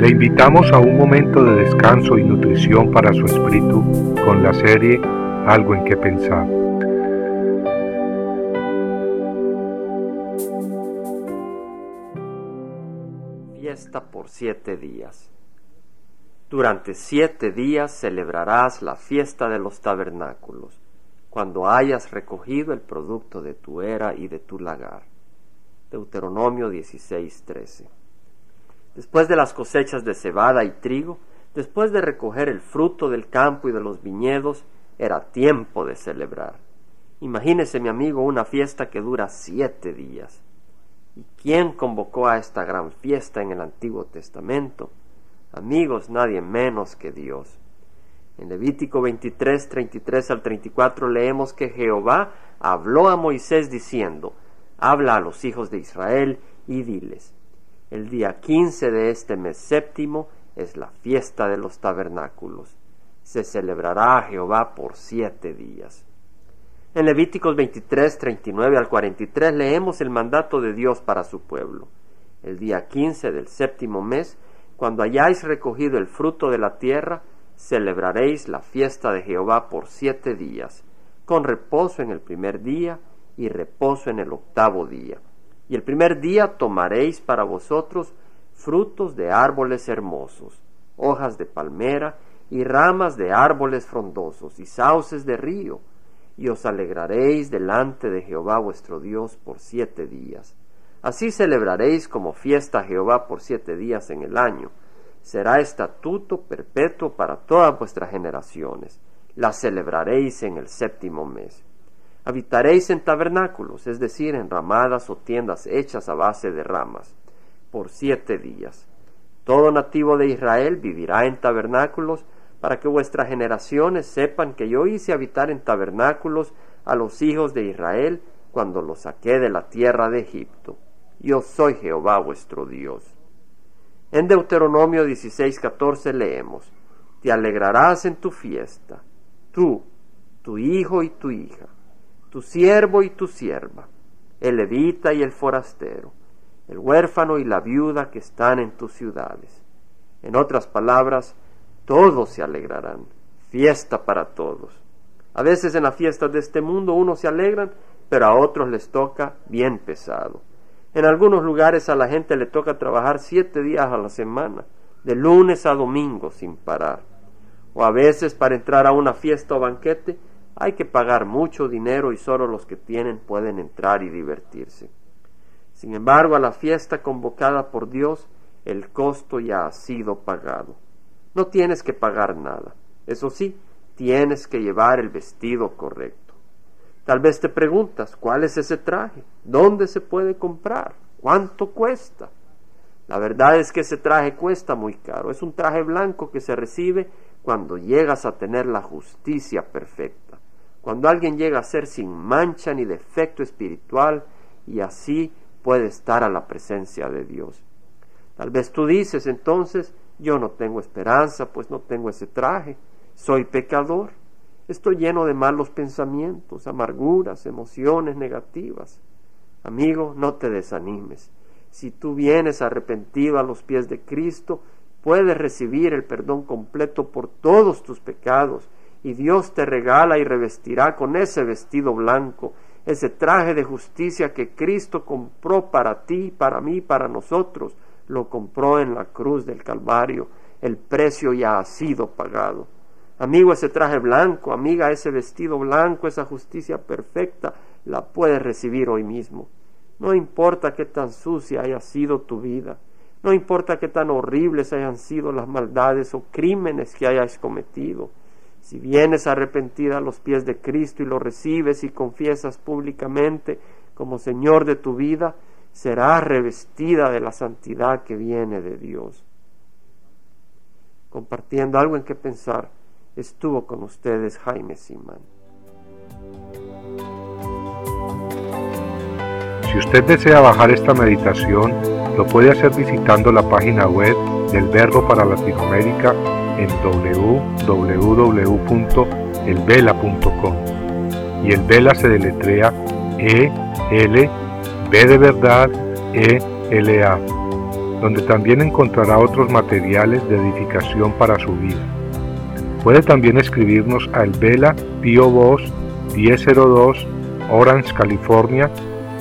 Le invitamos a un momento de descanso y nutrición para su espíritu con la serie Algo en que pensar. Fiesta por siete días. Durante siete días celebrarás la fiesta de los tabernáculos, cuando hayas recogido el producto de tu era y de tu lagar. Deuteronomio 16:13. Después de las cosechas de cebada y trigo, después de recoger el fruto del campo y de los viñedos, era tiempo de celebrar. Imagínese, mi amigo, una fiesta que dura siete días. ¿Y quién convocó a esta gran fiesta en el Antiguo Testamento? Amigos, nadie menos que Dios. En Levítico 23, 33 al 34 leemos que Jehová habló a Moisés diciendo, Habla a los hijos de Israel y diles, el día quince de este mes séptimo es la fiesta de los tabernáculos. Se celebrará a Jehová por siete días. En Levíticos 23, 39 al 43 leemos el mandato de Dios para su pueblo. El día quince del séptimo mes, cuando hayáis recogido el fruto de la tierra, celebraréis la fiesta de Jehová por siete días, con reposo en el primer día y reposo en el octavo día. Y el primer día tomaréis para vosotros frutos de árboles hermosos, hojas de palmera y ramas de árboles frondosos y sauces de río, y os alegraréis delante de Jehová vuestro Dios por siete días. Así celebraréis como fiesta a Jehová por siete días en el año. Será estatuto perpetuo para todas vuestras generaciones. La celebraréis en el séptimo mes. Habitaréis en tabernáculos, es decir, en ramadas o tiendas hechas a base de ramas, por siete días. Todo nativo de Israel vivirá en tabernáculos, para que vuestras generaciones sepan que yo hice habitar en tabernáculos a los hijos de Israel cuando los saqué de la tierra de Egipto. Yo soy Jehová vuestro Dios. En Deuteronomio 16:14 leemos, Te alegrarás en tu fiesta, tú, tu hijo y tu hija tu siervo y tu sierva, el levita y el forastero, el huérfano y la viuda que están en tus ciudades. En otras palabras, todos se alegrarán, fiesta para todos. A veces en las fiestas de este mundo unos se alegran, pero a otros les toca bien pesado. En algunos lugares a la gente le toca trabajar siete días a la semana, de lunes a domingo sin parar. O a veces para entrar a una fiesta o banquete hay que pagar mucho dinero y solo los que tienen pueden entrar y divertirse. Sin embargo, a la fiesta convocada por Dios, el costo ya ha sido pagado. No tienes que pagar nada. Eso sí, tienes que llevar el vestido correcto. Tal vez te preguntas, ¿cuál es ese traje? ¿Dónde se puede comprar? ¿Cuánto cuesta? La verdad es que ese traje cuesta muy caro. Es un traje blanco que se recibe cuando llegas a tener la justicia perfecta cuando alguien llega a ser sin mancha ni defecto espiritual y así puede estar a la presencia de Dios. Tal vez tú dices entonces, yo no tengo esperanza, pues no tengo ese traje, soy pecador, estoy lleno de malos pensamientos, amarguras, emociones negativas. Amigo, no te desanimes. Si tú vienes arrepentido a los pies de Cristo, puedes recibir el perdón completo por todos tus pecados y Dios te regala y revestirá con ese vestido blanco, ese traje de justicia que Cristo compró para ti, para mí, para nosotros, lo compró en la cruz del Calvario, el precio ya ha sido pagado. Amigo, ese traje blanco, amiga, ese vestido blanco, esa justicia perfecta, la puedes recibir hoy mismo. No importa qué tan sucia haya sido tu vida, no importa qué tan horribles hayan sido las maldades o crímenes que hayas cometido, si vienes arrepentida a los pies de Cristo y lo recibes y confiesas públicamente como Señor de tu vida, serás revestida de la santidad que viene de Dios. Compartiendo algo en que pensar, estuvo con ustedes Jaime Simán. Si usted desea bajar esta meditación, lo puede hacer visitando la página web del Verbo para Latinoamérica en www.elvela.com y el Vela se deletrea E L B de verdad E L A. donde también encontrará otros materiales de edificación para su vida. Puede también escribirnos al Vela Pio Box 1002 Orange, California